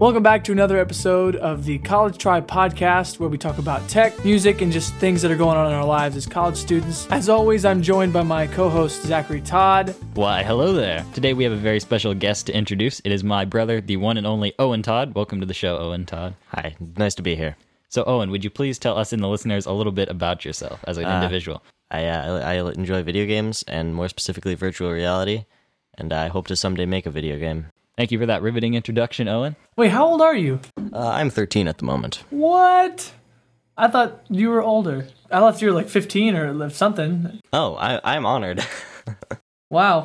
Welcome back to another episode of the College Try podcast, where we talk about tech, music, and just things that are going on in our lives as college students. As always, I'm joined by my co host, Zachary Todd. Why, hello there. Today we have a very special guest to introduce. It is my brother, the one and only Owen Todd. Welcome to the show, Owen Todd. Hi, nice to be here. So, Owen, would you please tell us and the listeners a little bit about yourself as an individual? I, uh, I I enjoy video games and more specifically virtual reality, and I hope to someday make a video game. Thank you for that riveting introduction, Owen. Wait, how old are you? Uh, I'm 13 at the moment. What? I thought you were older. I thought you were like 15 or something. Oh, I, I'm honored. Wow.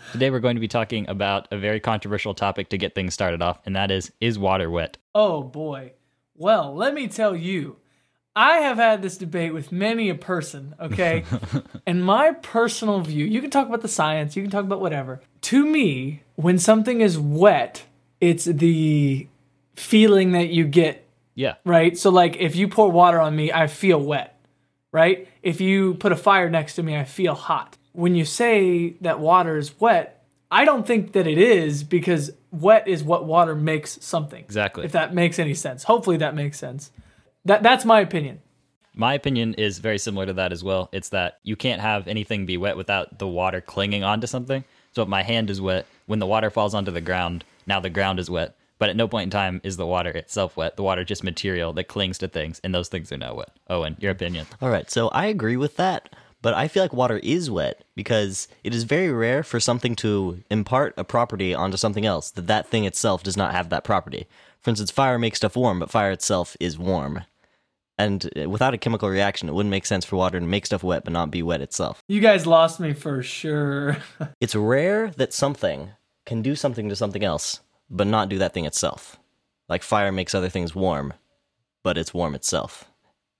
Today we're going to be talking about a very controversial topic to get things started off, and that is is water wet? oh boy. Well, let me tell you, I have had this debate with many a person, okay? and my personal view, you can talk about the science, you can talk about whatever. To me, when something is wet, it's the feeling that you get Yeah. right? So like if you pour water on me, I feel wet, right? If you put a fire next to me, I feel hot. When you say that water is wet, I don't think that it is because wet is what water makes something. Exactly. If that makes any sense. Hopefully that makes sense. That that's my opinion. My opinion is very similar to that as well. It's that you can't have anything be wet without the water clinging onto something. So if my hand is wet, when the water falls onto the ground, now the ground is wet. But at no point in time is the water itself wet. The water is just material that clings to things, and those things are now wet. Owen, your opinion. All right, so I agree with that, but I feel like water is wet because it is very rare for something to impart a property onto something else that that thing itself does not have that property. For instance, fire makes stuff warm, but fire itself is warm. And uh, without a chemical reaction, it wouldn't make sense for water to make stuff wet but not be wet itself. You guys lost me for sure. It's rare that something can do something to something else, but not do that thing itself. Like fire makes other things warm, but it's warm itself.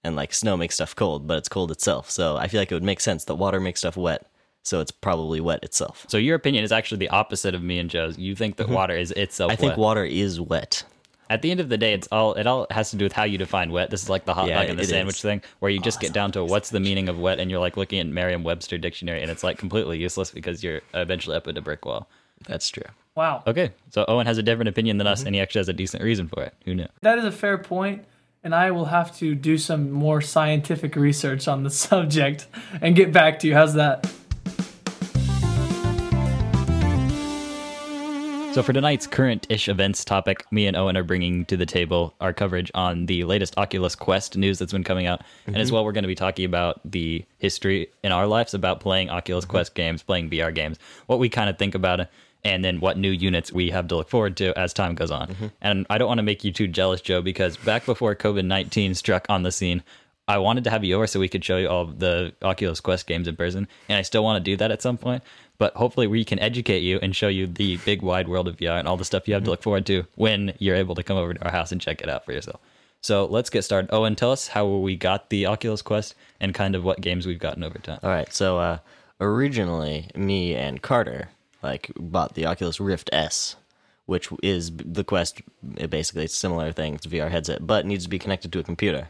And like snow makes stuff cold, but it's cold itself. So I feel like it would make sense that water makes stuff wet, so it's probably wet itself. So your opinion is actually the opposite of me and Joe's. You think that water is itself I think water is wet. At the end of the day, it's all it all has to do with how you define wet. This is like the hot Yeah, dog and the sandwich is. thing, where you just get down to what's the meaning of wet, and you're like looking at Merriam-Webster dictionary, and it's like completely useless because you're eventually up at a brick wall. That's true. wow. Okay, so Owen has a different opinion than us, mm-hmm. and he actually has a decent reason for it. Who knew? That is a fair point, and I will have to do some more scientific research on the subject and get back to you. How's that? So for tonight's current-ish events topic, me and Owen are bringing to the table our coverage on the latest Oculus Quest news that's been coming out, and as mm-hmm. well we're going to be talking about the history in our lives about playing Oculus mm-hmm. Quest games, playing VR games, what we kind of think about it, and then what new units we have to look forward to as time goes on. Mm-hmm. And I don't want to make you too jealous, Joe, because back before COVID-19 struck on the scene, I wanted to have you over so we could show you all the Oculus Quest games in person, and I still want to do that at some point. But hopefully, we can educate you and show you the big wide world of VR and all the stuff you have to look forward to when you're able to come over to our house and check it out for yourself. So let's get started. Owen, tell us how we got the Oculus Quest and kind of what games we've gotten over time. All right, so uh, originally, me and Carter like bought the Oculus Rift S, which is the Quest. It basically, it's a similar thing. It's VR headset, but needs to be connected to a computer.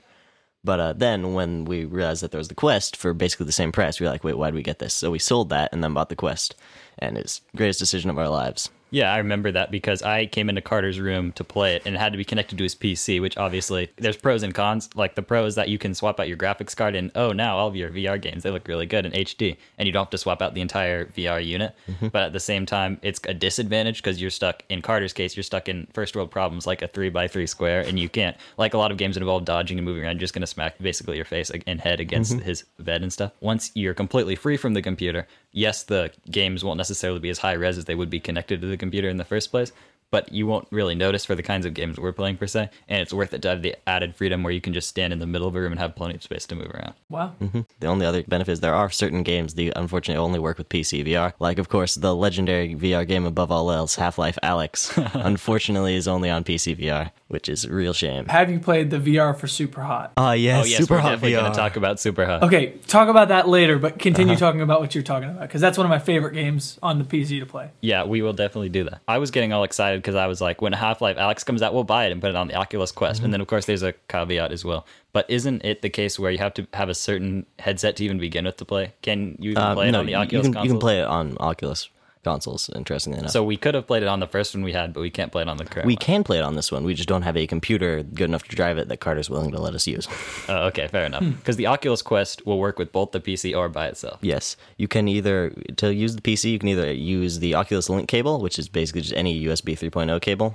But uh, then, when we realized that there was the Quest for basically the same price, we were like, "Wait, why did we get this?" So we sold that and then bought the Quest, and it's greatest decision of our lives. Yeah, I remember that because I came into Carter's room to play it and it had to be connected to his PC, which obviously there's pros and cons. Like the pro is that you can swap out your graphics card and oh now all of your VR games they look really good in HD and you don't have to swap out the entire VR unit. Mm-hmm. But at the same time, it's a disadvantage because you're stuck in Carter's case, you're stuck in first world problems like a three by three square and you can't like a lot of games that involve dodging and moving around, you're just gonna smack basically your face and head against mm-hmm. his bed and stuff. Once you're completely free from the computer, yes, the games won't necessarily be as high res as they would be connected to the computer in the first place, but you won't really notice for the kinds of games we're playing per se. And it's worth it to have the added freedom where you can just stand in the middle of a room and have plenty of space to move around. Wow. The only other benefit is there are certain games that unfortunately only work with PC VR. Like, of course, the legendary VR game above all else, Half Life Alyx, unfortunately is only on PC VR, which is a real shame. Have you played the VR for Super Hot? Oh, yes, Oh yes, Super we're Hot definitely going to talk about Super Hot. Okay, talk about that later, but continue Uh-huh. talking about what you're talking about because that's one of my favorite games on the PC to play. Yeah, we will definitely do that. I was getting all excited because I was like, when Half Life Alyx comes out, we'll buy it and put it on the Oculus Quest. And then, of course, there's a caveat as well. But isn't it the case where you have to have a certain headset to even begin with to play? Can you even Uh, play it on the Oculus you can, console? you can play it on Oculus consoles. Interestingly enough, So we could have played it on the first one we had, but we can't play it on the current we one. can play it on this one. We just don't have a computer good enough to drive it that Carter's willing to let us use. Oh, okay, fair enough. Because the Oculus Quest will work with both the PC or by itself. Yes, you can either to use the PC, you can either use the Oculus Link cable, which is basically just any USB 3.0 cable,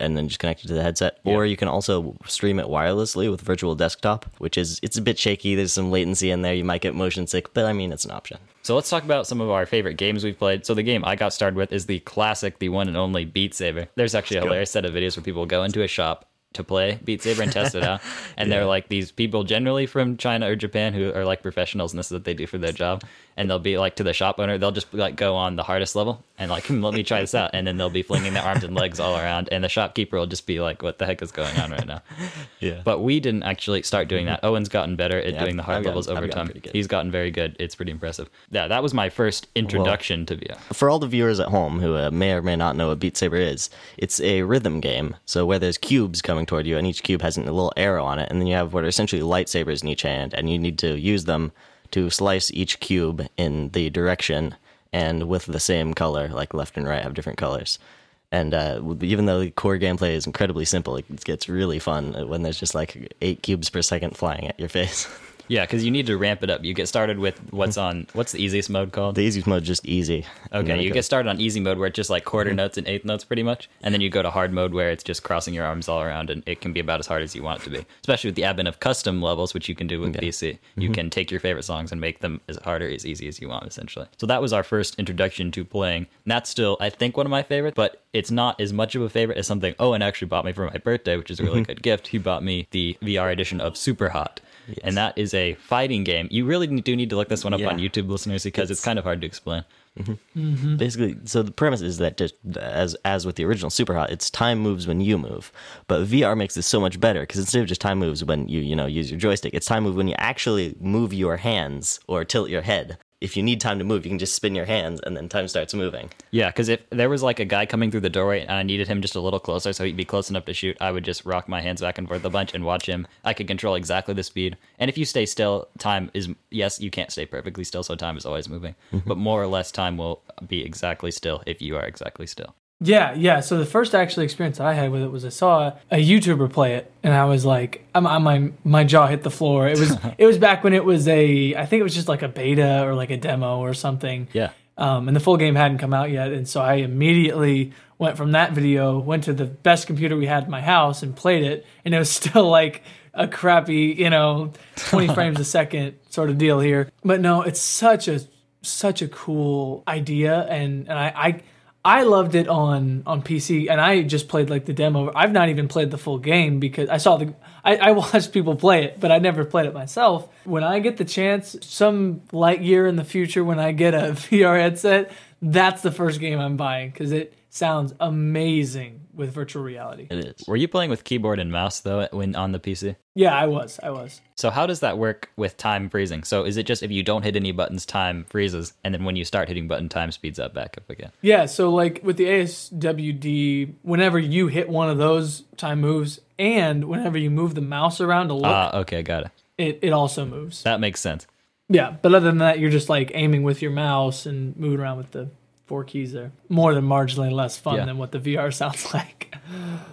and then just connect it to the headset. Or you can also stream it wirelessly with Virtual Desktop, which is it's a bit shaky. There's some latency in there. You might get motion sick, but I mean it's an option. So let's talk about some of our favorite games we've played. So the game I got started with is the classic, the one and only Beat Saber. There's actually a hilarious set of videos where people go into a shop to play Beat Saber and test it out. And they're like these people generally from China or Japan who are like professionals and this is what they do for their job. And they'll be like to the shop owner, they'll just like go on the hardest level and like, let me try this out. And then they'll be flinging their arms and legs all around. And the shopkeeper will just be like, what the heck is going on right now? Yeah. But we didn't actually start doing that. Owen's gotten better at Yeah, doing the hard gotten- levels over time. He's gotten very good. It's pretty impressive. Yeah, that was my first introduction to VR. For all the viewers at home who uh, may or may not know what Beat Saber is, it's a rhythm game. So where there's cubes coming toward you, and each cube has a little arrow on it, and then you have what are essentially lightsabers in each hand, and you need to use them to slice each cube in the direction and with the same color, like left and right have different colors. And uh, even though the core gameplay is incredibly simple, it gets really fun when there's just like eight cubes per second flying at your face. Yeah, because you need to ramp it up. You get started with what's on what's the easiest mode called? the easiest mode is just easy. Okay, you goes- get started on easy mode where it's just like quarter mm-hmm. notes and eighth notes pretty much, and then you go to hard mode where it's just crossing your arms all around, and it can be about as hard as you want it to be. Especially with the advent of custom levels, which you can do with PC, you mm-hmm. can take your favorite songs and make them as hard or as easy as you want, essentially. So that was our first introduction to playing. And that's still, I think, one of my favorites, but it's not as much of a favorite as something oh, Owen actually bought me for my birthday, which is a really mm-hmm. good gift. He bought me the VR edition of Super Hot. And that is a fighting game. You really do need to look this one up Yeah. on YouTube, listeners, because it's kind of hard to explain. Mm-hmm. Mm-hmm. basically so the premise is that just as as with the original super hot it's time moves when you move but vr makes this so much better because instead of just time moves when you you know use your joystick it's time move when you actually move your hands or tilt your head if you need time to move you can just spin your hands and then time starts moving Yeah, because if there was like a guy coming through the doorway and I needed him just a little closer so he'd be close enough to shoot, I would just rock my hands back and forth a bunch and watch him. I could control exactly the speed. And if you stay still, time is, yes, you can't stay perfectly still, so time is always moving. Mm-hmm. But more or less, time will be exactly still if you are exactly still. Yeah, yeah. So the first actual experience that I had with it was I saw a YouTuber play it, and I was like, I'm, I'm, my my jaw hit the floor. It was it was back when it was a I think it was just like a beta or like a demo or something. Yeah. Um, and the full game hadn't come out yet, and so I immediately went from that video, went to the best computer we had in my house, and played it, and it was still like a crappy, you know, 20 frames a second sort of deal here. But no, it's such a such a cool idea, and and I. I I loved it on on PC, and I just played like the demo. I've not even played the full game because I saw the I, I watched people play it, but I never played it myself. When I get the chance, some light year in the future, when I get a VR headset, that's the first game I'm buying because it sounds amazing with virtual reality. it is Were you playing with keyboard and mouse though when on the PC? Yeah, I was, I was. So how does that work with time freezing? So is it just if you don't hit any buttons, time freezes, and then when you start hitting button, time speeds up back up again? Yeah, so like with the ASWD, whenever you hit one of those time moves, and whenever you move the mouse around to look, Ah, okay, got it. it, it also moves. That makes sense. Yeah, but other than that, you're just like aiming with your mouse and moving around with the four keys there. More than marginally less fun Yeah. than what the VR sounds like.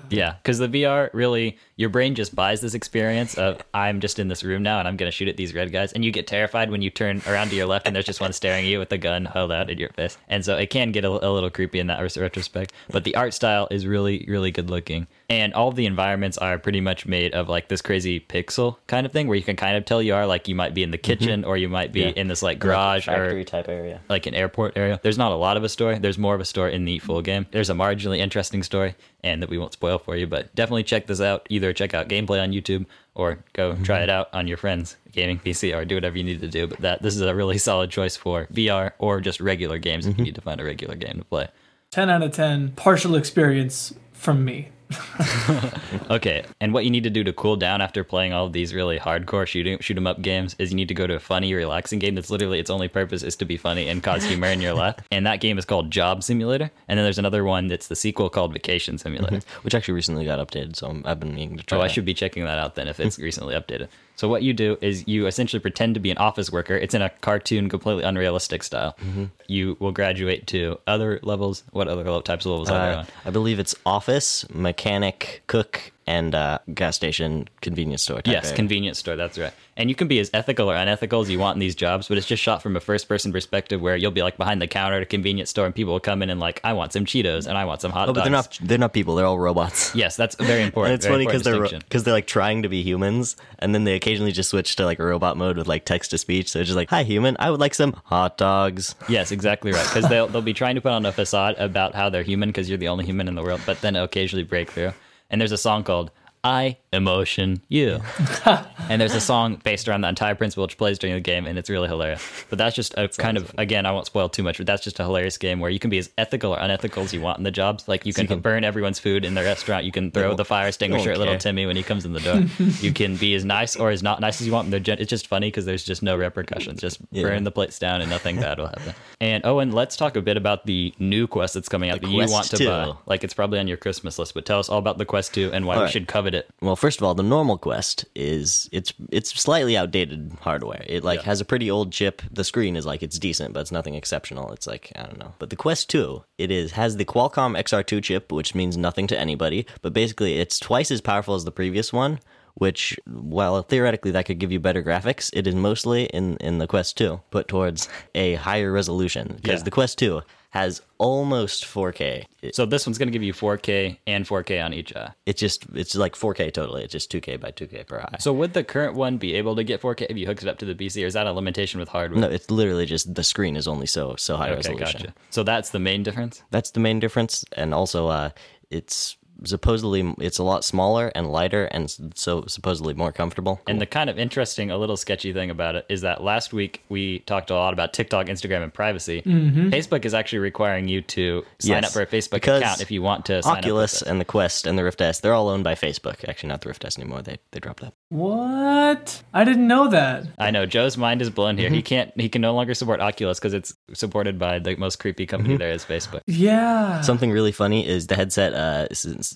Yeah, because the VR really, your brain just buys this experience of I'm just in this room now and I'm going to shoot at these red guys. And you get terrified when you turn around to your left and there's just one staring at you with a gun held out at your face. And so it can get a, a little creepy in that retrospect. But the art style is really, really good looking. And all the environments are pretty much made of like this crazy pixel kind of thing where you can kind of tell you are like you might be in the mm-hmm. kitchen or you might be Yeah. in this like garage or factory type area like an airport area. There's not a lot of a story. There's more of a story in the full game. There's a marginally interesting story, and that we won't spoil for you. But definitely check this out. Either check out gameplay on YouTube or go mm-hmm. try it out on your friend's gaming PC, or do whatever you need to do. But that this is a really solid choice for VR or just regular games if you mm-hmm. need to find a regular game to play. 10 out of 10, partial experience from me. Okay, and what you need to do to cool down after playing all of these really hardcore shooting shoot 'em up games is you need to go to a funny, relaxing game that's literally its only purpose is to be funny and cause humor in your life. And that game is called Job Simulator. And then there's another one that's the sequel called Vacation Simulator. Mm-hmm. which actually recently got updated so i've been meaning to try Oh, I should be checking that out then if it's recently updated. So what you do is you essentially pretend to be an office worker. It's in a cartoon, completely unrealistic style. Mm-hmm. You will graduate to other levels. What other types of levels are there Uh, on? I believe it's office, mechanic, cook, and uh, gas station, convenience store. Yes, area. convenience store. That's right. And you can be as ethical or unethical as you want in these jobs, but it's just shot from a first-person perspective, where you'll be like behind the counter at a convenience store, and people will come in and like, I want some Cheetos and I want some hot dogs. Oh, but they're not. They're not people. They're all robots. Yes, that's very important. And it's very funny because they're because they're like trying to be humans, and then they occasionally just switch to like a robot mode with like text to speech. So it's just like, "Hi, human. I would like some hot dogs." Yes, exactly right. Because they'll they'll be trying to put on a facade about how they're human because you're the only human in the world, but then occasionally break through. And there's a song called "I Emotion You," and there's a song based around that entire principle which plays during the game, and it's really hilarious. But that's just a kind of again, I won't spoil too much, but that's just a hilarious game where you can be as ethical or unethical as you want in the jobs. Like you can, burn everyone's food in the restaurant, you can throw the fire extinguisher at little. Timmy when he comes in the door. you can be as nice or as not nice as you want. Gen- it's just funny because there's just no repercussions. Just Yeah. burn the plates down and nothing bad will happen. And Owen, let's talk a bit about the new quest that's coming out The that you want to 2. buy. Like it's probably on your Christmas list, but tell us all about the Quest 2 and why we Alright. should covet it. Well, first of all, the normal Quest is it's it's slightly outdated hardware. It like Yeah. has a pretty old chip. The screen is like it's decent, but it's nothing exceptional. It's like I don't know. But the Quest 2, it is has the Qualcomm XR2 chip, which means nothing to anybody, but basically it's twice as powerful as the previous one. Which, while theoretically that could give you better graphics, it is mostly in in the Quest 2 put towards a higher resolution because Yeah. the Quest 2 has almost 4K. It, So this one's going to give you 4K and 4K on each eye. it's just it's like 4K totally. It's just 2K by 2K per eye. So would the current one be able to get 4K if you hooked it up to the PC, or is that a limitation with hardware? No, it's literally just the screen is only so so high Okay, resolution. gotcha. So that's the main difference. That's the main difference, and also uh, it's supposedly it's a lot smaller and lighter, and so supposedly more comfortable. And the kind of interesting, a little sketchy thing about it is that last week we talked a lot about TikTok, Instagram, and privacy. Mm-hmm. Facebook is actually requiring you to sign Yes, up for a Facebook account if you want to sign Oculus up. with and the Quest and the Rift S, they're all owned by Facebook. Actually, not the Rift S anymore. They they dropped that. What? I didn't know that. I know Joe's mind is blown here. He mm-hmm. can't. He can no longer support Oculus because it's supported by the most creepy company mm-hmm. there is, Facebook. Yeah. Something really funny is the headset. Uh,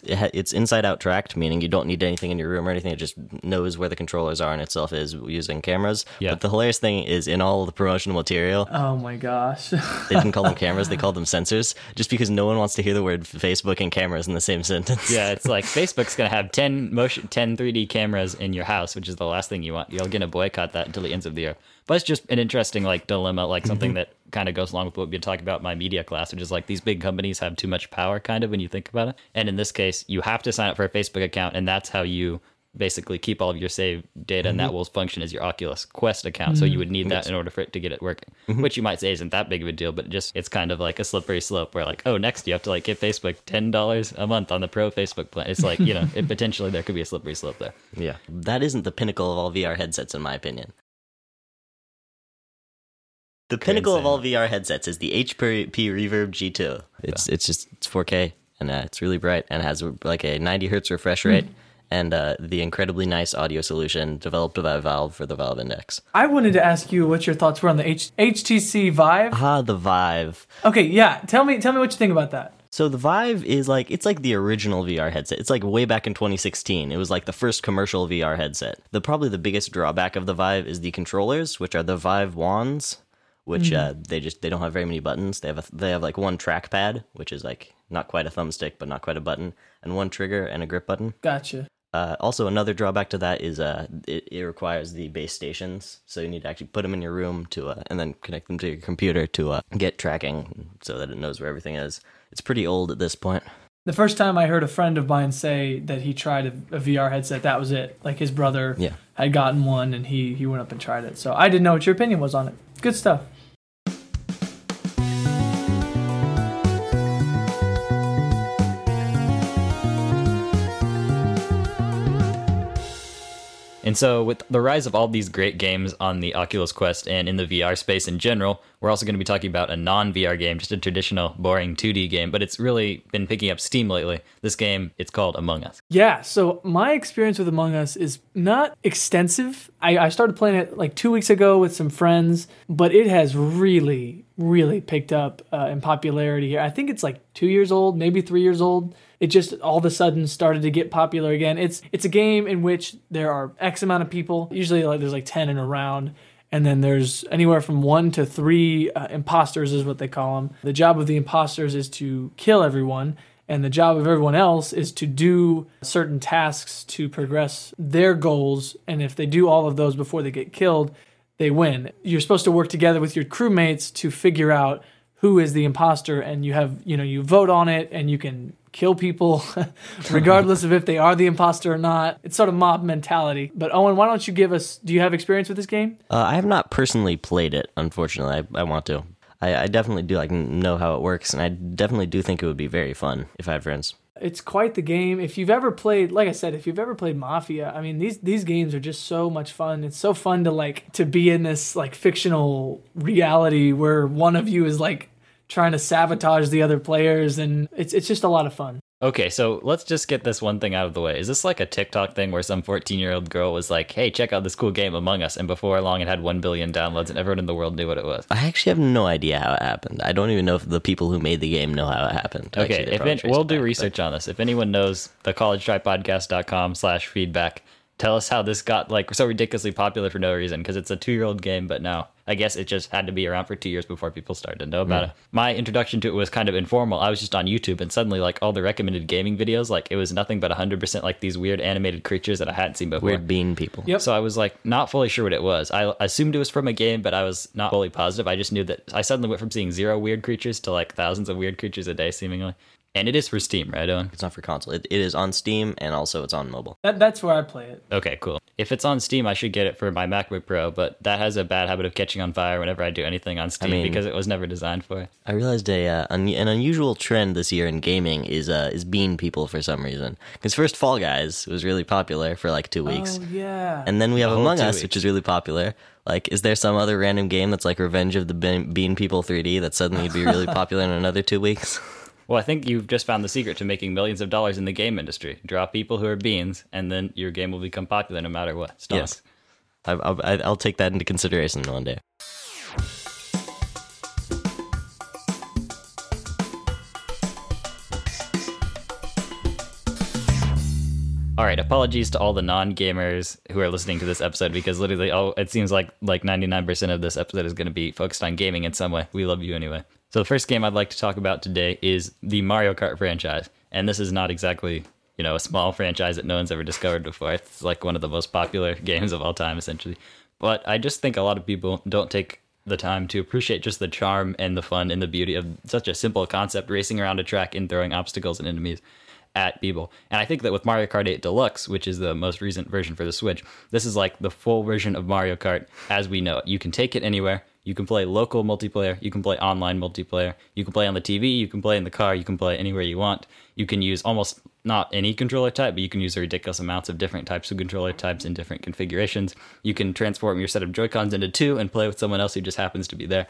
is- it's inside out tracked, meaning you don't need anything in your room or anything. It just knows where the controllers are and itself is using cameras. Yeah. But the hilarious thing is, in all the promotional material, Oh my gosh. They didn't call them cameras, they called them sensors, just because no one wants to hear the word Facebook and cameras in the same sentence. Yeah, it's like Facebook's gonna have 10 motion, 10 3D cameras in your house, which is the last thing you want. You're gonna boycott that until the ends of the year. But it's just an interesting like dilemma, like something that kind of goes along with what we've been talking about in my media class, which is like these big companies have too much power, kind of when you think about it. And in this case, you have to sign up for a Facebook account, and that's how you basically keep all of your saved data, and that mm-hmm. will function as your Oculus Quest account. So you would need that in order for it to get it working, mm-hmm. which you might say isn't that big of a deal, but just it's kind of like a slippery slope where like, oh, next you have to like give Facebook ten dollars a month on the Pro Facebook plan. It's like you know, it potentially there could be a slippery slope there. Yeah. That isn't the pinnacle of all VR headsets, in my opinion. The pinnacle of all VR headsets is the HP Reverb G2. It's it's just it's 4K and uh, it's really bright and has like a 90 hertz refresh rate and uh, the incredibly nice audio solution developed by Valve for the Valve Index. I wanted to ask you what your thoughts were on the H- HTC Vive. Ah, the Vive. Okay, yeah. Tell me, tell me what you think about that. So the Vive is like it's like the original VR headset. It's like way back in 2016. It was like the first commercial VR headset. The probably the biggest drawback of the Vive is the controllers, which are the Vive wands, which uh, they just they don't have very many buttons. They have a, they have like one trackpad, which is like not quite a thumbstick but not quite a button, and one trigger and a grip button. Gotcha. Uh, also, another drawback to that is uh, it, it requires the base stations, so you need to actually put them in your room to, uh, and then connect them to your computer to uh, get tracking, so that it knows where everything is. It's pretty old at this point. The first time I heard a friend of mine say that he tried a, a VR headset, that was it. Like his brother Yeah. had gotten one, and he he went up and tried it. So I didn't know what your opinion was on it. Good stuff. And so, with the rise of all these great games on the Oculus Quest and in the VR space in general, we're also going to be talking about a non VR game, just a traditional, boring 2D game, but it's really been picking up steam lately. This game, it's called Among Us. Yeah, so my experience with Among Us is not extensive. I, I started playing it like two weeks ago with some friends, but it has really, really picked up uh, in popularity here. I think it's like two years old, maybe three years old. It just all of a sudden started to get popular again. It's it's a game in which there are X amount of people. Usually, like there's like ten in a round, and then there's anywhere from one to three uh, imposters, is what they call them. The job of the imposters is to kill everyone, and the job of everyone else is to do certain tasks to progress their goals. And if they do all of those before they get killed, they win. You're supposed to work together with your crewmates to figure out who is the imposter, and you have you know you vote on it, and you can kill people regardless of if they are the imposter or not. It's sort of mob mentality. But Owen, why don't you give us? Do you have experience with this game? Uh, I have not personally played it, unfortunately. I, I want to. I, I definitely do like know how it works, and I definitely do think it would be very fun if I had friends. It's quite the game. If you've ever played, like I said, if you've ever played Mafia, I mean these these games are just so much fun. It's so fun to like to be in this like fictional reality where one of you is like trying to sabotage the other players and it's it's just a lot of fun. Okay, so let's just get this one thing out of the way. Is this like a TikTok thing where some 14 year old girl was like, hey, check out this cool game Among Us, and before long it had 1 billion downloads and everyone in the world knew what it was? I actually have no idea how it happened. I don't even know if the people who made the game know how it happened. Okay, Actually, if it, we'll it do back, but- research on this. If anyone knows the collegetrypodcast.com slash feedback, tell us how this got like so ridiculously popular for no reason because it's a two year old game, but now I guess it just had to be around for two years before people started to know about hmm. it. My introduction to it was kind of informal. I was just on YouTube and suddenly like all the recommended gaming videos, like it was nothing but 100% like these weird animated creatures that I hadn't seen before. Weird bean people. Yep. So I was like not fully sure what it was. I assumed it was from a game, but I was not fully positive. I just knew that I suddenly went from seeing zero weird creatures to like thousands of weird creatures a day, seemingly. And it is for Steam, right, Owen? It's not for console. It, it is on Steam and also it's on mobile. That, that's where I play it. Okay, cool. If it's on Steam, I should get it for my MacBook Pro, but that has a bad habit of catching on fire whenever I do anything on Steam mean- because it was never designed for it. I realized a uh, un- an unusual trend this year in gaming is uh, is bean people for some reason. Because first Fall Guys was really popular for like two weeks, Oh yeah. and then we have whole Among Us, weeks. which is really popular. Like, is there some other random game that's like Revenge of the Bean, bean People 3D that suddenly would be really popular in another two weeks? Well, I think you've just found the secret to making millions of dollars in the game industry. Draw people who are beans, and then your game will become popular no matter what. Stonks. Yes. I'll, I'll take that into consideration one day. All right, apologies to all the non-gamers who are listening to this episode because literally, oh, it seems like like 99% of this episode is going to be focused on gaming in some way. We love you anyway. So the first game I'd like to talk about today is the Mario Kart franchise, and this is not exactly you know a small franchise that no one's ever discovered before. It's like one of the most popular games of all time, essentially. But I just think a lot of people don't take the time to appreciate just the charm and the fun and the beauty of such a simple concept racing around a track and throwing obstacles and enemies at people. And I think that with Mario Kart 8 Deluxe, which is the most recent version for the Switch, this is like the full version of Mario Kart as we know it. You can take it anywhere. You can play local multiplayer, you can play online multiplayer, you can play on the TV, you can play in the car, you can play anywhere you want. You can use almost not any controller type, but you can use ridiculous amounts of different types of controller types in different configurations. You can transform your set of Joy-Cons into two and play with someone else who just happens to be there.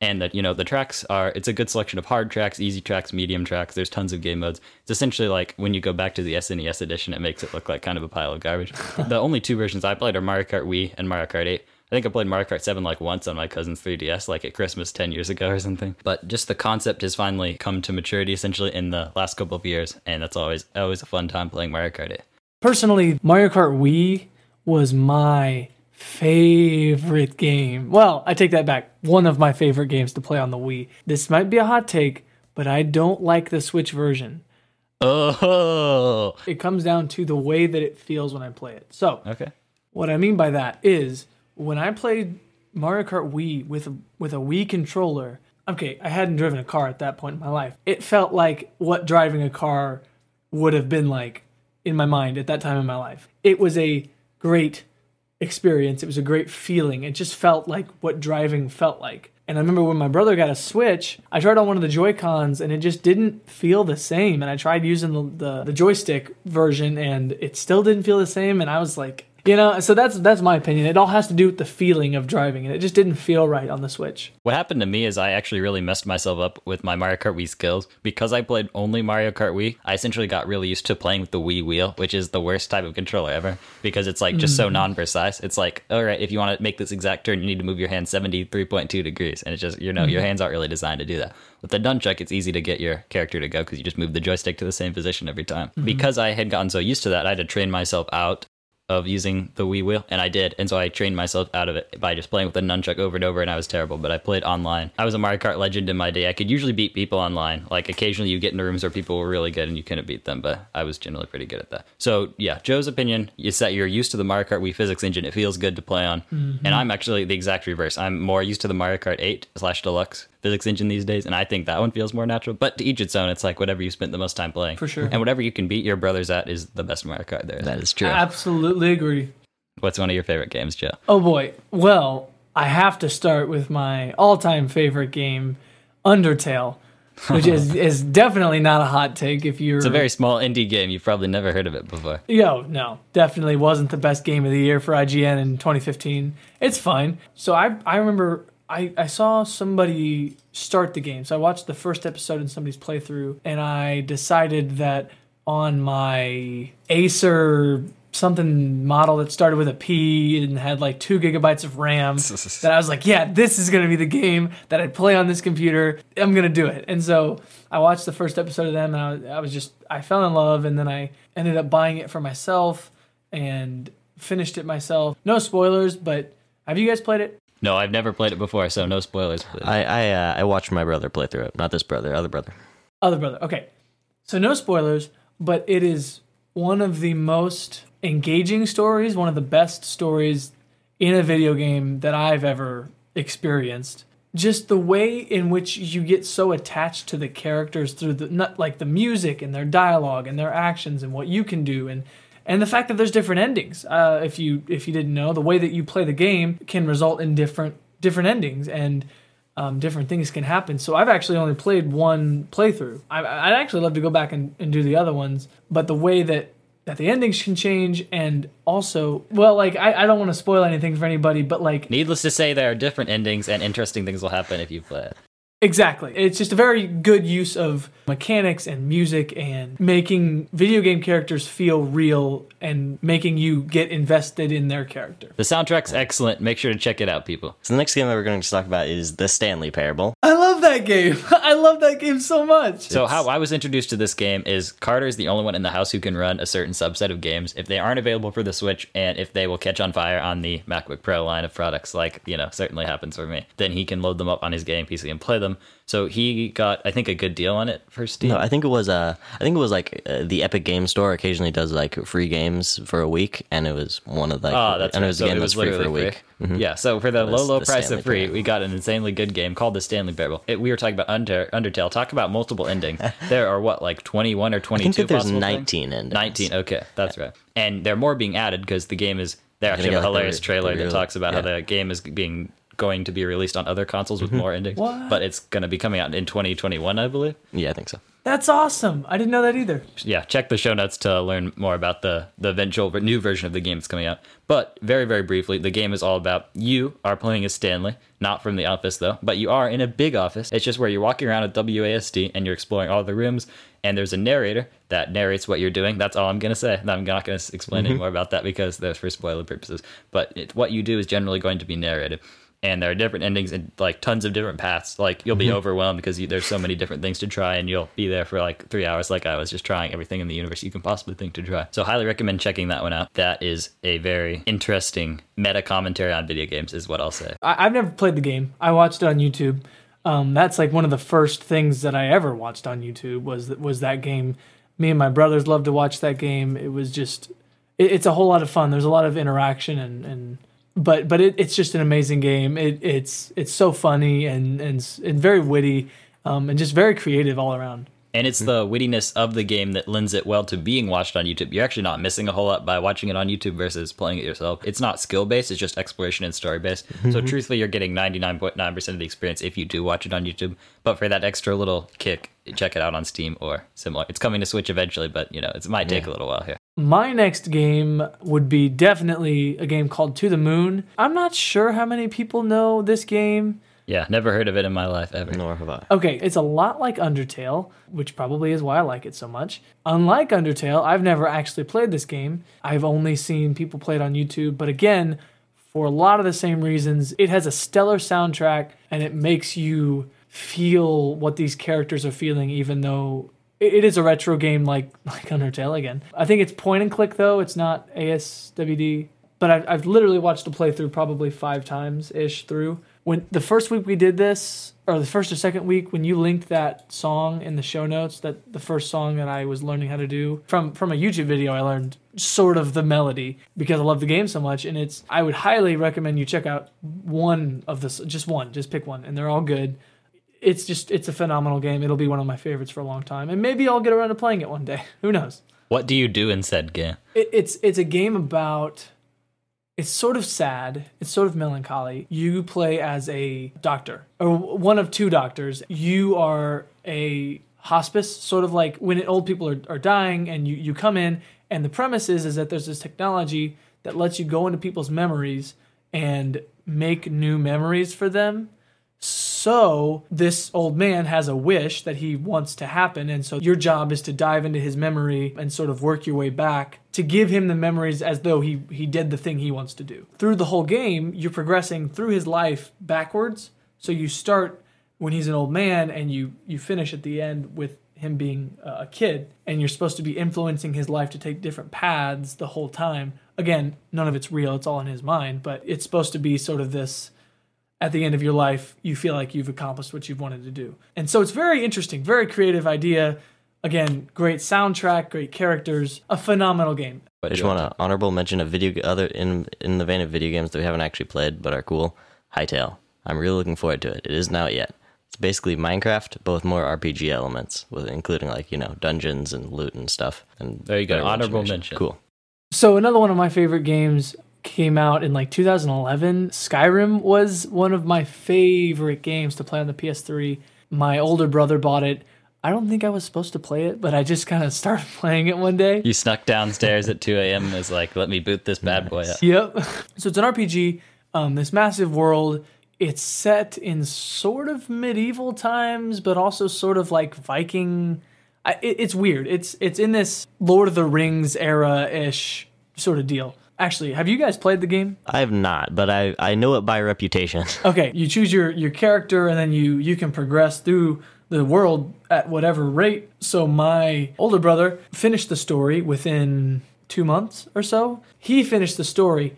And that you know the tracks are it's a good selection of hard tracks easy tracks medium tracks. There's tons of game modes. It's essentially like when you go back to the snes edition it makes it look like kind of a pile of garbage. The only two versions i played are mario kart wii and mario kart 8 I think I played Mario Kart 7 like once on my cousin's 3DS, like at Christmas 10 years ago or something. But just the concept has finally come to maturity essentially in the last couple of years, and that's always always a fun time playing Mario Kart 8. Personally, Mario Kart Wii was my favorite game. Well, I take that back. One of my favorite games to play on the Wii. This might be a hot take, but I don't like the Switch version. Oh, It comes down to the way that it feels when I play it. So, okay. what I mean by that is when I played Mario Kart Wii with with a Wii controller. Okay, I hadn't driven a car at that point in my life. It felt like what driving a car would have been like in my mind at that time in my life. It was a great experience. It was a great feeling. It just felt like what driving felt like. And I remember when my brother got a Switch, I tried on one of the Joy Cons and it just didn't feel the same. And I tried using the, the, the joystick version and it still didn't feel the same. And I was like, You know, so that's that's my opinion. It all has to do with the feeling of driving, and it just didn't feel right on the Switch. What happened to me is I actually really messed myself up with my Mario Kart Wii skills. Because I played only Mario Kart Wii, I essentially got really used to playing with the Wii wheel, which is the worst type of controller ever because it's like just so mm-hmm. non precise. It's like, all right, if you want to make this exact turn, you need to move your hand 73.2 degrees. And it's just, you know, your mm-hmm. hands aren't really designed to do that. With the nunchuck, it's easy to get your character to go because you just move the joystick to the same position every time. Mm-hmm. Because I had gotten so used to that, I had to train myself out of using the Wii wheel, and I did. And so I trained myself out of it by just playing with the nunchuck over and over, and I was terrible. But I played online. I was a Mario Kart legend in my day. I could usually beat people online. Like occasionally, you get into rooms where people were really good and you couldn't beat them, but I was generally pretty good at that. So yeah, Joe's opinion is that you're used to the Mario Kart Wii physics engine. It feels good to play on, mm-hmm. and I'm actually the exact reverse. I'm more used to the Mario Kart 8 slash Deluxe physics engine these days, and I think that one feels more natural. But to each its own. It's like whatever you spent the most time playing, For sure. and whatever you can beat your brothers at is the best Mario Kart there. That is true. Absolutely agree. What's one of your favorite games, Joe? Oh boy. Well, I have to start with my all-time favorite game, Undertale, which is is definitely not a hot take if you're It's a very small indie game. You've probably never heard of it before. Yo, no, definitely wasn't the best game of the year for IGN in 2015. It's fine. So I I remember I, I saw somebody start the game. So I watched the first episode in somebody's playthrough, and I decided that on my Acer something model that started with a P and had like two gigabytes of RAM, that I was like, yeah, this is gonna be the game that I play on this computer. I'm gonna do it. And so I watched the first episode of them, and I I was just I fell in love, and then I ended up buying it for myself and finished it myself. No spoilers, but have you guys played it? No, I've never played it before, so no spoilers. Please. I I, uh, I watched my brother play through it. Not this brother, other brother. Other brother. Okay. So no spoilers, but it is one of the most engaging stories, one of the best stories in a video game that I've ever experienced. Just the way in which you get so attached to the characters through the not like the music and their dialogue and their actions and what you can do and and the fact that there's different endings. Uh, if you if you didn't know, the way that you play the game can result in different different endings and um, different things can happen. So I've actually only played one playthrough. I, I'd actually love to go back and, and do the other ones, but the way that that the endings can change and also well like I, I don't want to spoil anything for anybody but like Needless to say, there are different endings and interesting things will happen if you play it. Exactly. It's just a very good use of mechanics and music and making video game characters feel real and making you get invested in their character. The soundtrack's excellent. Make sure to check it out, people. So the next game that we're going to talk about is the Stanley Parable. I love that game. I love that game so much. So how I was introduced to this game is Carter is the only one in the house who can run a certain subset of games. If they aren't available for the Switch and if they will catch on fire on the MacBook Pro line of products, like you know certainly happens for me, then he can load them up on his game PC and play them. So he got I think a good deal on it for Steam. No, I think it was uh, I think it was like uh, the Epic Game Store occasionally does like free games for a week, and it was one of like, Oh, that's and right. it was so a game was free for a week. Mm-hmm. Yeah, so for the low, low the price Stanley of free, we got an insanely good game called the Stanley Parable. It, we were talking about Under, Undertale. Talk about multiple endings. there are what, like 21 or I 22 think that there's possible things? 19 endings. 19, okay, that's right. And there are more being added because the game is. They actually have a like, the hilarious re- trailer the that talks about yeah. how the game is being going to be released on other consoles Mm-hmm. with more endings. What? But it's going to be coming out in 2021, I believe. Yeah, I think so. That's awesome. I didn't know that either. yeah, check the show notes to learn more about the the eventual new version of the game that's coming out. But very very briefly, the game is all about you are playing as Stanley, not from the office though, but you are in a big office. It's just where you're walking around at WASD and you're exploring all the rooms. And there's a narrator that narrates what you're doing. That's all I'm gonna say. I'm not gonna explain any more about that because that's for spoiler purposes. But it, what you do is generally going to be narrated and there are different endings and like tons of different paths. Like you'll be overwhelmed because you, there's so many different things to try, and you'll be there for like three hours, like I was, just trying everything in the universe you can possibly think to try. So highly recommend checking that one out. That is a very interesting meta commentary on video games, is what I'll say. I, I've never played the game. I watched it on YouTube. Um, that's like one of the first things that I ever watched on YouTube was was that game. Me and my brothers loved to watch that game. It was just, it, it's a whole lot of fun. There's a lot of interaction and and but but it, it's just an amazing game. It, it's it's so funny and and, and very witty, um, and just very creative all around. And it's the wittiness of the game that lends it well to being watched on YouTube. You're actually not missing a whole lot by watching it on YouTube versus playing it yourself. It's not skill based, it's just exploration and story based. So, truthfully, you're getting 99.9% of the experience if you do watch it on YouTube. But for that extra little kick, check it out on Steam or similar. It's coming to Switch eventually, but you know, it might take a little while here. My next game would be definitely a game called To the Moon. I'm not sure how many people know this game. Yeah, never heard of it in my life ever. Nor have I. Okay, it's a lot like Undertale, which probably is why I like it so much. Unlike Undertale, I've never actually played this game. I've only seen people play it on YouTube, but again, for a lot of the same reasons, it has a stellar soundtrack and it makes you feel what these characters are feeling even though it is a retro game like like Undertale again. I think it's point and click though, it's not ASWD. But I've, I've literally watched a playthrough probably five times ish through. When the first week we did this, or the first or second week, when you linked that song in the show notes, that the first song that I was learning how to do from from a YouTube video, I learned sort of the melody because I love the game so much. And it's I would highly recommend you check out one of this, just one, just pick one, and they're all good it's just it's a phenomenal game. It'll be one of my favorites for a long time, and maybe I'll get around to playing it one day. Who knows? What do you do in said game? It, it's it's a game about. It's sort of sad. It's sort of melancholy. You play as a doctor, or one of two doctors. You are a hospice, sort of like when old people are, are dying, and you, you come in, and the premise is, is that there's this technology that lets you go into people's memories and make new memories for them so this old man has a wish that he wants to happen. And so your job is to dive into his memory and sort of work your way back to give him the memories as though he, he did the thing he wants to do. Through the whole game, you're progressing through his life backwards. So you start when he's an old man and you, you finish at the end with him being a kid and you're supposed to be influencing his life to take different paths the whole time. Again, none of it's real, it's all in his mind, but it's supposed to be sort of this at the end of your life, you feel like you've accomplished what you've wanted to do. And so it's very interesting, very creative idea. Again, great soundtrack, great characters, a phenomenal game. I just want to honorable mention a video other in in the vein of video games that we haven't actually played but are cool. Hytale. I'm really looking forward to it. It isn't out yet. It's basically Minecraft, but with more RPG elements, with including like you know dungeons and loot and stuff. And There you go. better Honorable mention. Cool. So another one of my favorite games came out in like 2011. Skyrim was one of my favorite games to play on the PS3. My older brother bought it. I don't think I was supposed to play it, but I just kind of started playing it one day. You snuck downstairs at 2 a.m. and was like, let me boot this bad boy up. Yep. So it's an RPG, um, this massive world. It's set in sort of medieval times, but also sort of like Viking. I, it, it's weird. It's it's in this Lord of the Rings era ish sort of deal. Actually, have you guys played the game? I have not, but I I know it by reputation. Okay, you choose your your character, and then you you can progress through the world at whatever rate. So my older brother finished the story within two months or so. He finished the story.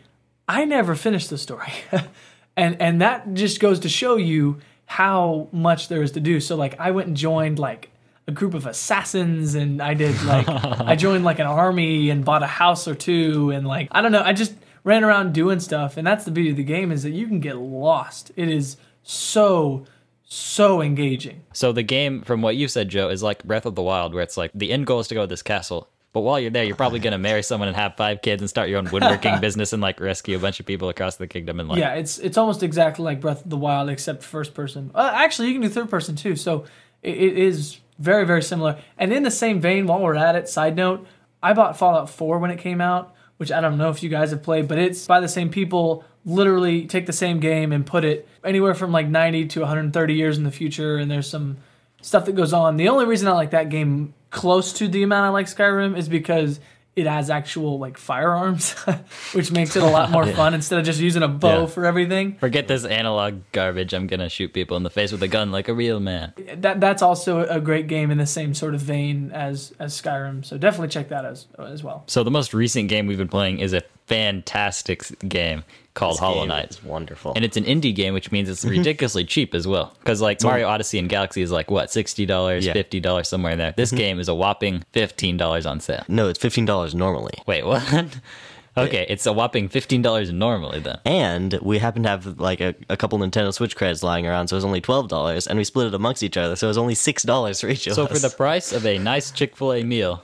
I never finished the story, and and that just goes to show you how much there is to do. So like I went and joined like a group of assassins and I did like I joined like an army and bought a house or two and like I don't know, I just ran around doing stuff and that's the beauty of the game is that you can get lost. It is so so engaging. So the game, from what you said, Joe, is like Breath of the Wild, where it's like the end goal is to go to this castle. But while you're there, you're probably gonna marry someone and have five kids and start your own woodworking business and like rescue a bunch of people across the kingdom and like Yeah, it's it's almost exactly like Breath of the Wild except first person. Uh, actually, you can do third person too. So it, it is very very similar. And in the same vein, while we're at it, side note, I bought Fallout 4 when it came out, which I don't know if you guys have played, but it's by the same people. Literally take the same game and put it anywhere from like 90 to 130 years in the future, and there's some stuff that goes on. The only reason I like that game close to the amount I like Skyrim is because it has actual like firearms, which makes it a lot more fun instead of just using a bow Yeah. for everything. forget this analog garbage. I'm gonna shoot people in the face with a gun like a real man. That that's also a great game in the same sort of vein as as Skyrim. So definitely check that as as well. So the most recent game we've been playing is a fantastic game called This Hollow Knight. is wonderful. And it's an indie game, which means it's ridiculously cheap as well. Because like Mario Odyssey and Galaxy is like what sixty dollars, Yeah. fifty dollars somewhere in there. This mm-hmm. game is a whopping fifteen dollars on sale. no, it's fifteen dollars normally. Wait, what? okay, it's a whopping fifteen dollars normally then. And we happen to have like a, a couple Nintendo Switch credits lying around, so it was only twelve dollars, and we split it amongst each other, so it was only six dollars for each of So us. for the price of a nice Chick Fil A meal,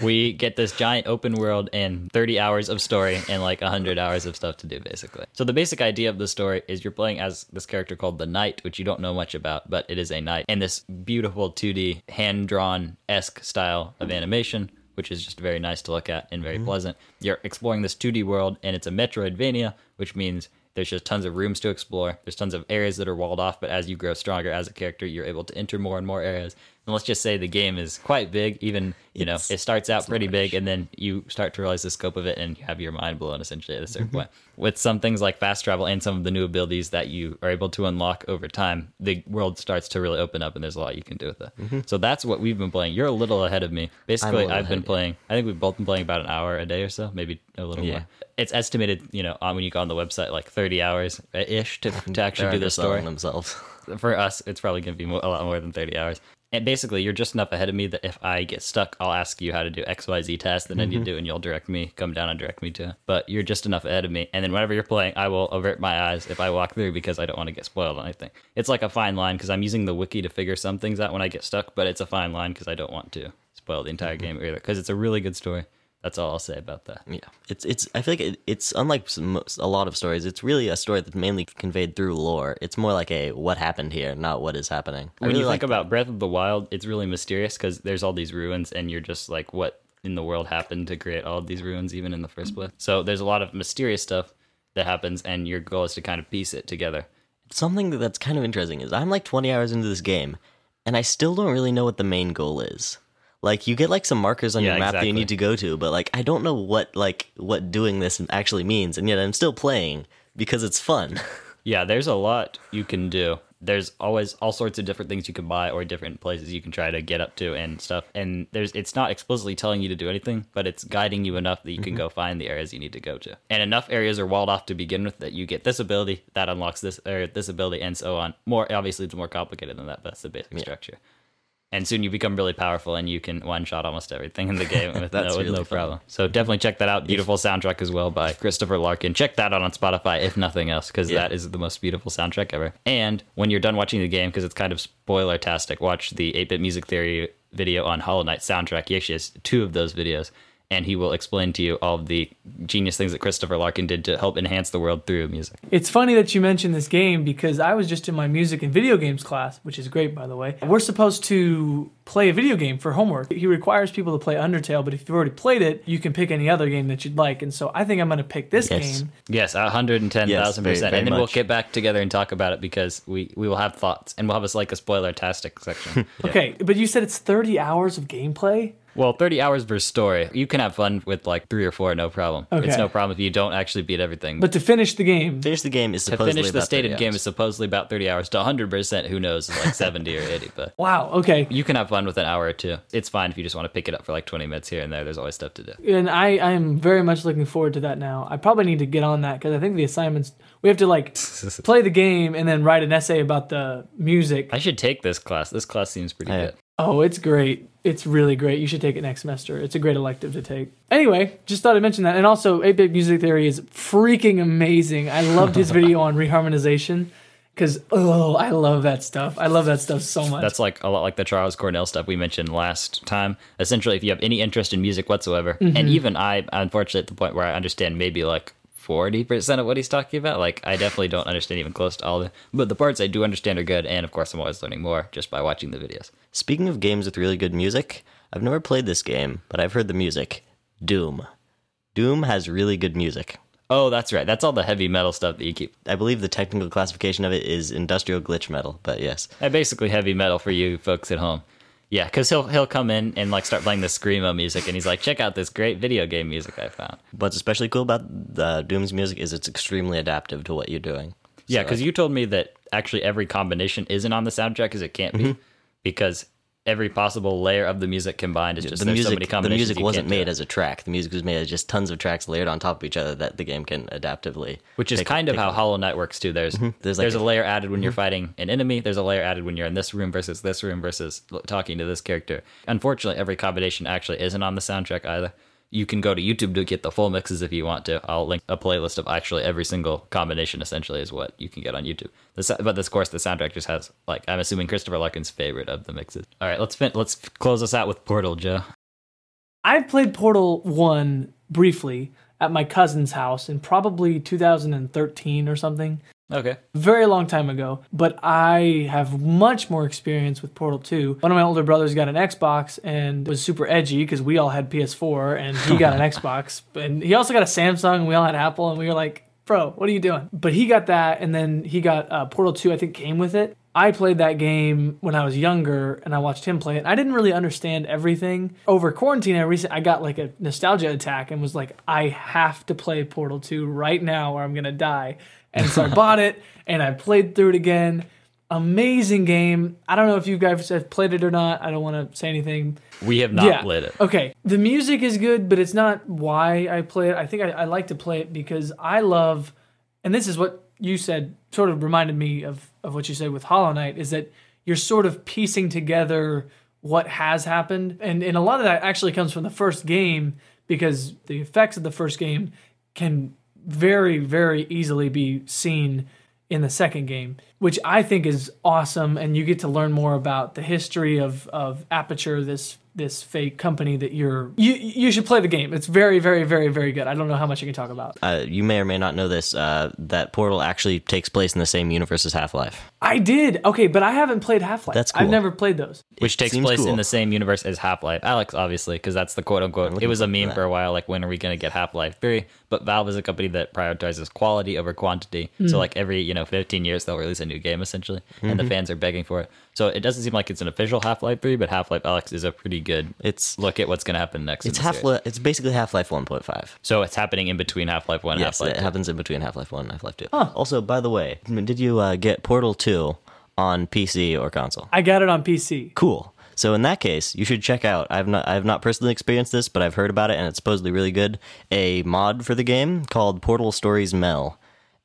we get this giant open world and thirty hours of story and like hundred hours of stuff to do, basically. So the basic idea of the story is you're playing as this character called the Knight, which you don't know much about, but it is a knight, and this beautiful 2D hand drawn esque style of animation. Which is just very nice to look at and very mm-hmm. pleasant. You're exploring this 2D world, and it's a Metroidvania, which means there's just tons of rooms to explore. There's tons of areas that are walled off, but as you grow stronger as a character, you're able to enter more and more areas. And let's just say the game is quite big. Even you know, It's- it starts out pretty big, and then you start to realize the scope of it, and you have your mind blown essentially at a Mm-hmm. certain point. With some things like fast travel and some of the new abilities that you are able to unlock over time, the world starts to really open up, and there's a lot you can do with it. So that's what we've been playing. You're a little ahead of me. Basically, I've been playing. I think we've both been playing about an hour a day or so, maybe a little Yeah. more. It's estimated, you know, on when you go on the website, like 30 hours ish to, to actually do the story themselves. for us, it's probably going to be a lot more than 30 hours. And basically, you're just enough ahead of me that if I get stuck, I'll ask you how to do XYZ test, and then you mm-hmm. do, and you'll direct me, come down and direct me to. But you're just enough ahead of me. And then whenever you're playing, I will avert my eyes if I walk through because I don't want to get spoiled on anything. It's like a fine line because I'm using the wiki to figure some things out when I get stuck, but it's a fine line because I don't want to spoil the entire mm-hmm. game either because it's a really good story. That's all I'll say about that. Yeah, it's it's. I feel like it, it's unlike some, a lot of stories. It's really a story that's mainly conveyed through lore. It's more like a what happened here, not what is happening. I when really you like think about Breath of the Wild, it's really mysterious because there's all these ruins, and you're just like, what in the world happened to create all of these ruins, even in the first place? So there's a lot of mysterious stuff that happens, and your goal is to kind of piece it together. something that's kind of interesting is I'm like 20 hours into this game, and I still don't really know what the main goal is. Like you get like some markers on Yeah, your map that you need to go to, but like I don't know what like what doing this actually means, and yet I'm still playing because it's fun. Yeah, there's a lot you can do. There's always all sorts of different things you can buy or different places you can try to get up to and stuff. And there's it's not explicitly telling you to do anything, but it's guiding you enough that you can mm-hmm. go find the areas you need to go to. And enough areas are walled off to begin with that you get this ability that unlocks this or this ability and so on. More obviously it's more complicated than that, but that's the basic structure. And soon you become really powerful and you can one shot almost everything in the game with, no, with really no fun. problem. So definitely check that out. Beautiful soundtrack as well by Christopher Larkin. Check that out on Spotify if nothing else, because Yeah. that is the most beautiful soundtrack ever. And when you're done watching the game, because it's kind of spoiler tastic, watch the 8-bit music theory video on Hollow Knight soundtrack. He actually has two of those videos, and he will explain to you all of the genius things that Christopher Larkin did to help enhance the world through music. It's funny that you mentioned this game because I was just in my music and video games class, which is great, by the way. We're supposed to play a video game for homework. He requires people to play Undertale, but if you've already played it, you can pick any other game that you'd like. And so I think I'm going to pick this Yes. game. Yes, a hundred and ten Yes, very- percent. very And then we'll get back together and talk about it because we we will have thoughts and we'll have us like a spoiler tastic section. Okay, but you said it's 30 hours of gameplay? Well, 30 hours per story. You can have fun with like three or four, no problem. It's no problem if you don't actually beat everything. But to finish the game, Finish the game is to supposedly finish the about 30 stated game hours. is supposedly about 30 hours to 100%, who knows, is like 70 or 80. But wow, okay. you can have fun with an hour or two. It's fine if you just want to pick it up for like 20 minutes here and there. There's always stuff to do. And I, I am very much looking forward to that now. I probably need to get on that because I think the assignments, we have to like play the game and then write an essay about the music. I should take this class. This class seems pretty I- good. Oh, it's great. It's really great. You should take it next semester. It's a great elective to take. Anyway, just thought I'd mention that. And also, 8 Bit Music Theory is freaking amazing. I loved his video on reharmonization because, oh, I love that stuff. I love that stuff so much. That's like a lot like the Charles Cornell stuff we mentioned last time. Essentially, if you have any interest in music whatsoever, Mm-hmm. and even I, unfortunately, at the point where I understand maybe like 40% of what he's talking about, like I definitely don't understand even close to all the, but the parts I do understand are good. And of course, I'm always learning more just by watching the videos. Speaking of games with really good music, I've never played this game, but I've heard the music. Doom. Doom has really good music. Oh, that's right. That's all the heavy metal stuff that you keep. I believe the technical classification of it is industrial glitch metal, but yes. Uh, basically, heavy metal for you folks at home. Yeah, because he'll he'll come in and like start playing the screamo music, and he's like, "Check out this great video game music I found." What's especially cool about the Doom's music is it's extremely adaptive to what you're doing. Yeah, So, because you told me that actually every combination isn't on the soundtrack because it can't be, mm-hmm. because every possible layer of the music combined is just the music, so the music wasn't made as a track. The music was made as just tons of tracks layered on top of each other that the game can adaptively. which is pick- kind of how up. Hollow Knight works too. There's There's there's, like a, a- layer added when you're mm-hmm. fighting an enemy. There's a layer added when you're in this room versus this room versus talking to this character. Unfortunately, every combination actually isn't on the soundtrack either. You can go to YouTube to get the full mixes if you want to. I'll link a playlist of actually every single combination. Essentially, is what you can get on YouTube. The, sa- but this, course, the soundtrack just has like I'm assuming Christopher Larkin's favorite of the mixes. All right, let's fin- let's close us out with Portal, Joe. I've played Portal 1 briefly at my cousin's house in probably 2013 or something. Okay. very long time ago, but I have much more experience with Portal 2. One of my older brothers got an Xbox and was super edgy because we all had PS4 and he got an Xbox. And he also got a Samsung and we all had Apple and we were like, bro, what are you doing? But he got that and then he got uh, Portal 2, I think came with it. I played that game when I was younger and I watched him play it. I didn't really understand everything. Over quarantine, I recently I got like a nostalgia attack and was like, I have to play Portal 2 right now or I'm gonna die. And so I bought it and I played through it again. Amazing game. I don't know if you guys have played it or not. I don't want to say anything. We have not yeah. played it. Okay. The music is good, but it's not why I play it. I think I, I like to play it because I love, and this is what you said, sort of reminded me of, of what you said with Hollow Knight, is that you're sort of piecing together what has happened. And, and a lot of that actually comes from the first game because the effects of the first game can very, very easily be seen in the second game, which I think is awesome. And you get to learn more about the history of, of Aperture, this this fake company that you're you you should play the game. It's very, very, very, very good. I don't know how much I can talk about. Uh, you may or may not know this. Uh, that Portal actually takes place in the same universe as Half Life. I did. Okay, but I haven't played Half Life. That's I've never played those. Which takes place cool. in the same universe as Half Life. Alyx, obviously, because that's the quote unquote. It was a meme that. for a while, like when are we going to get Half Life 3? But Valve is a company that prioritizes quality over quantity. Hmm. So, like every, you know, 15 years, they'll release a new game essentially, and Mm-hmm. the fans are begging for it. So, it doesn't seem like it's an official Half Life 3, but Half Life Alyx is a pretty good It's look at what's going to happen next. it's Half series. Life. It's basically Half Life 1.5. So, it's happening in between Half Life 1 and Yes, Half Life it 2. happens in between Half Life One and Half Life Two. Also, by the way, did you uh, get Portal Two on PC or console? I got it on PC. Cool. So in that case, you should check out. I've not I've not personally experienced this, but I've heard about it and it's supposedly really good. A mod for the game called Portal Stories Mel,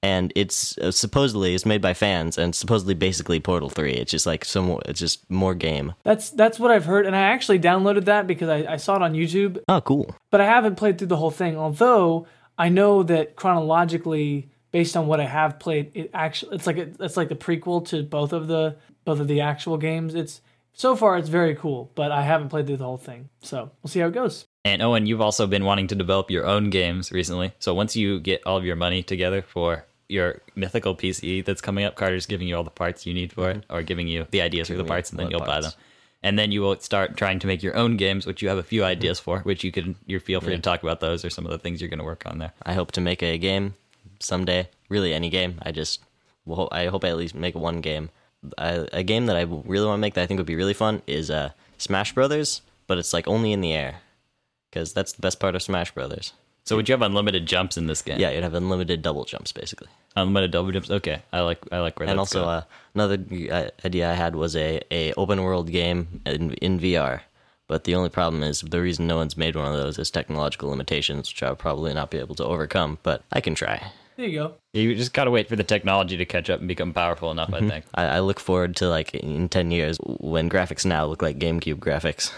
and it's uh, supposedly it's made by fans and supposedly basically Portal Three. It's just like some it's just more game. That's that's what I've heard, and I actually downloaded that because I, I saw it on YouTube, Oh, cool. but I haven't played through the whole thing. Although I know that chronologically, based on what I have played, it actually it's like a, it's like the prequel to both of the both of the actual games. It's so far it's very cool, but I haven't played through the whole thing, so we'll see how it goes. And Owen, you've also been wanting to develop your own games recently. So once you get all of your money together for your mythical PC that's coming up, Carter's giving you all the parts you need for it, or giving you the ideas for the parts, and then you'll buy them. And then you will start trying to make your own games, which you have a few ideas for, which you can you feel free to talk about those or some of the things you're going to work on there. I hope to make a game someday. Really, any game. I just well, I hope I at least make one game. I, a game that I really want to make that I think would be really fun is uh, Smash Brothers, but it's like only in the air because that's the best part of Smash Brothers. So would you have unlimited jumps in this game? Yeah, you'd have unlimited double jumps basically. unlimited double jumps. Okay, I like I like where and also uh, another uh, idea I had was a, a open world game in, in VR. But the only problem is the reason no one's made one of those is technological limitations, which I'll probably not be able to overcome. But I can try. There you go. you just gotta wait for the technology to catch up and become powerful enough. Mm-hmm. I think. I, I look forward to like in ten years when graphics now look like GameCube graphics.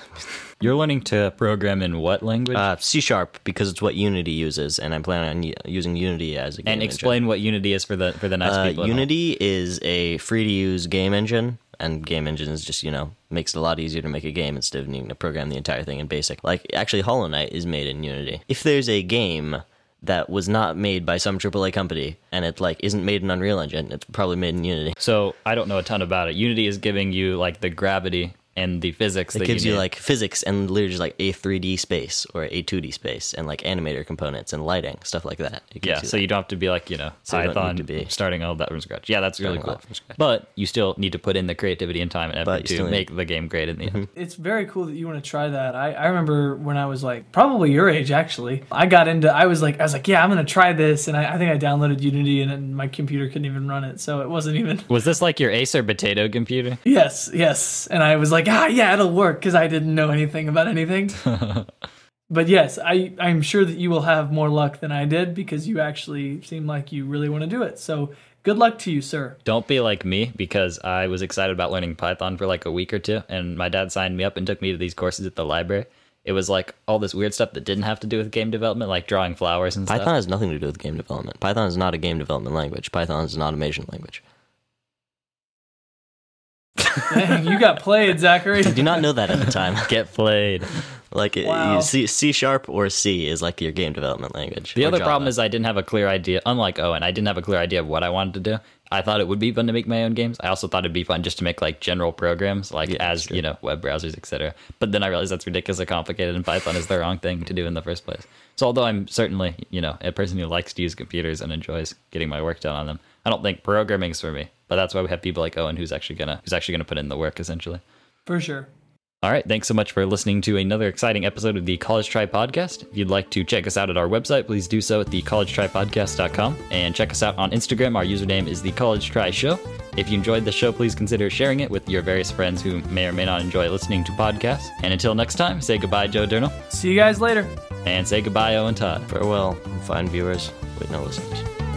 You're learning to program in what language? Uh, C sharp because it's what Unity uses, and I'm planning on u- using Unity as a game and engine. explain what Unity is for the for the nice Uh, people. at home. Unity is a free to use game engine, and game engine is just you know makes it a lot easier to make a game instead of needing to program the entire thing in BASIC. Like actually, Hollow Knight is made in Unity. If there's a game that was not made by some AAA company and it like isn't made in Unreal Engine, it's probably made in Unity. So I don't know a ton about it. Unity is giving you like the gravity and the physics It that gives you need. like physics and literally just like a 3D space or a 2D space and like animator components and lighting stuff like that. Yeah. you So that. you don't have to be like you know So you don't Python need to be- starting all that from scratch. Yeah, that's really cool. from scratch. But you still need to put in the creativity and time and effort to still need- make the game great in the end. Mm-hmm. It's very cool that you want to try that. I, I remember when I was like probably your age actually. I got into I was like I was like yeah I'm gonna try this and I, I think I downloaded Unity and, then my computer couldn't even run it so it wasn't even Was this like your Acer potato computer? yes yes and I was like ah yeah it'll work because I didn't know anything about anything. but yes I I'm sure that you will have more luck than I did because you actually seem like you really want to do it. So good luck to you sir. Don't be like me because I was excited about learning Python for like a week or two, and my dad signed me up and took me to these courses at the library. It was like all this weird stuff that didn't have to do with game development, like drawing flowers and Python stuff. Python has nothing to do with game development. Python is not a game development language. Python is an automation language. Dang, you got played Zachary. I do not know that at the time. Get played. Like Wow. you C, C sharp or C is like your game development language. The other Java. problem is I didn't have a clear idea. Unlike Owen, I didn't have a clear idea of what I wanted to do. I thought it would be fun to make my own games. I also thought it'd be fun just to make like general programs, like Yeah, as that's you know, web browsers, etc. But then I realized that's ridiculously complicated, and Python is the wrong thing to do in the first place. So although I'm certainly you know a person who likes to use computers and enjoys getting my work done on them, I don't think programming's for me. But that's why we have people like Owen who's actually gonna who's actually gonna put in the work essentially. For sure. All right, thanks so much for listening to another exciting episode of the College Try Podcast. If you'd like to check us out at our website, please do so at thecollegetrypodcast.com and check us out on Instagram. Our username is the College Try Show. If you enjoyed the show, please consider sharing it with your various friends who may or may not enjoy listening to podcasts. And until next time, say goodbye, Joe Durnall, See you guys later. and say goodbye, Owen Todd. farewell, fine viewers. Wait, no listeners.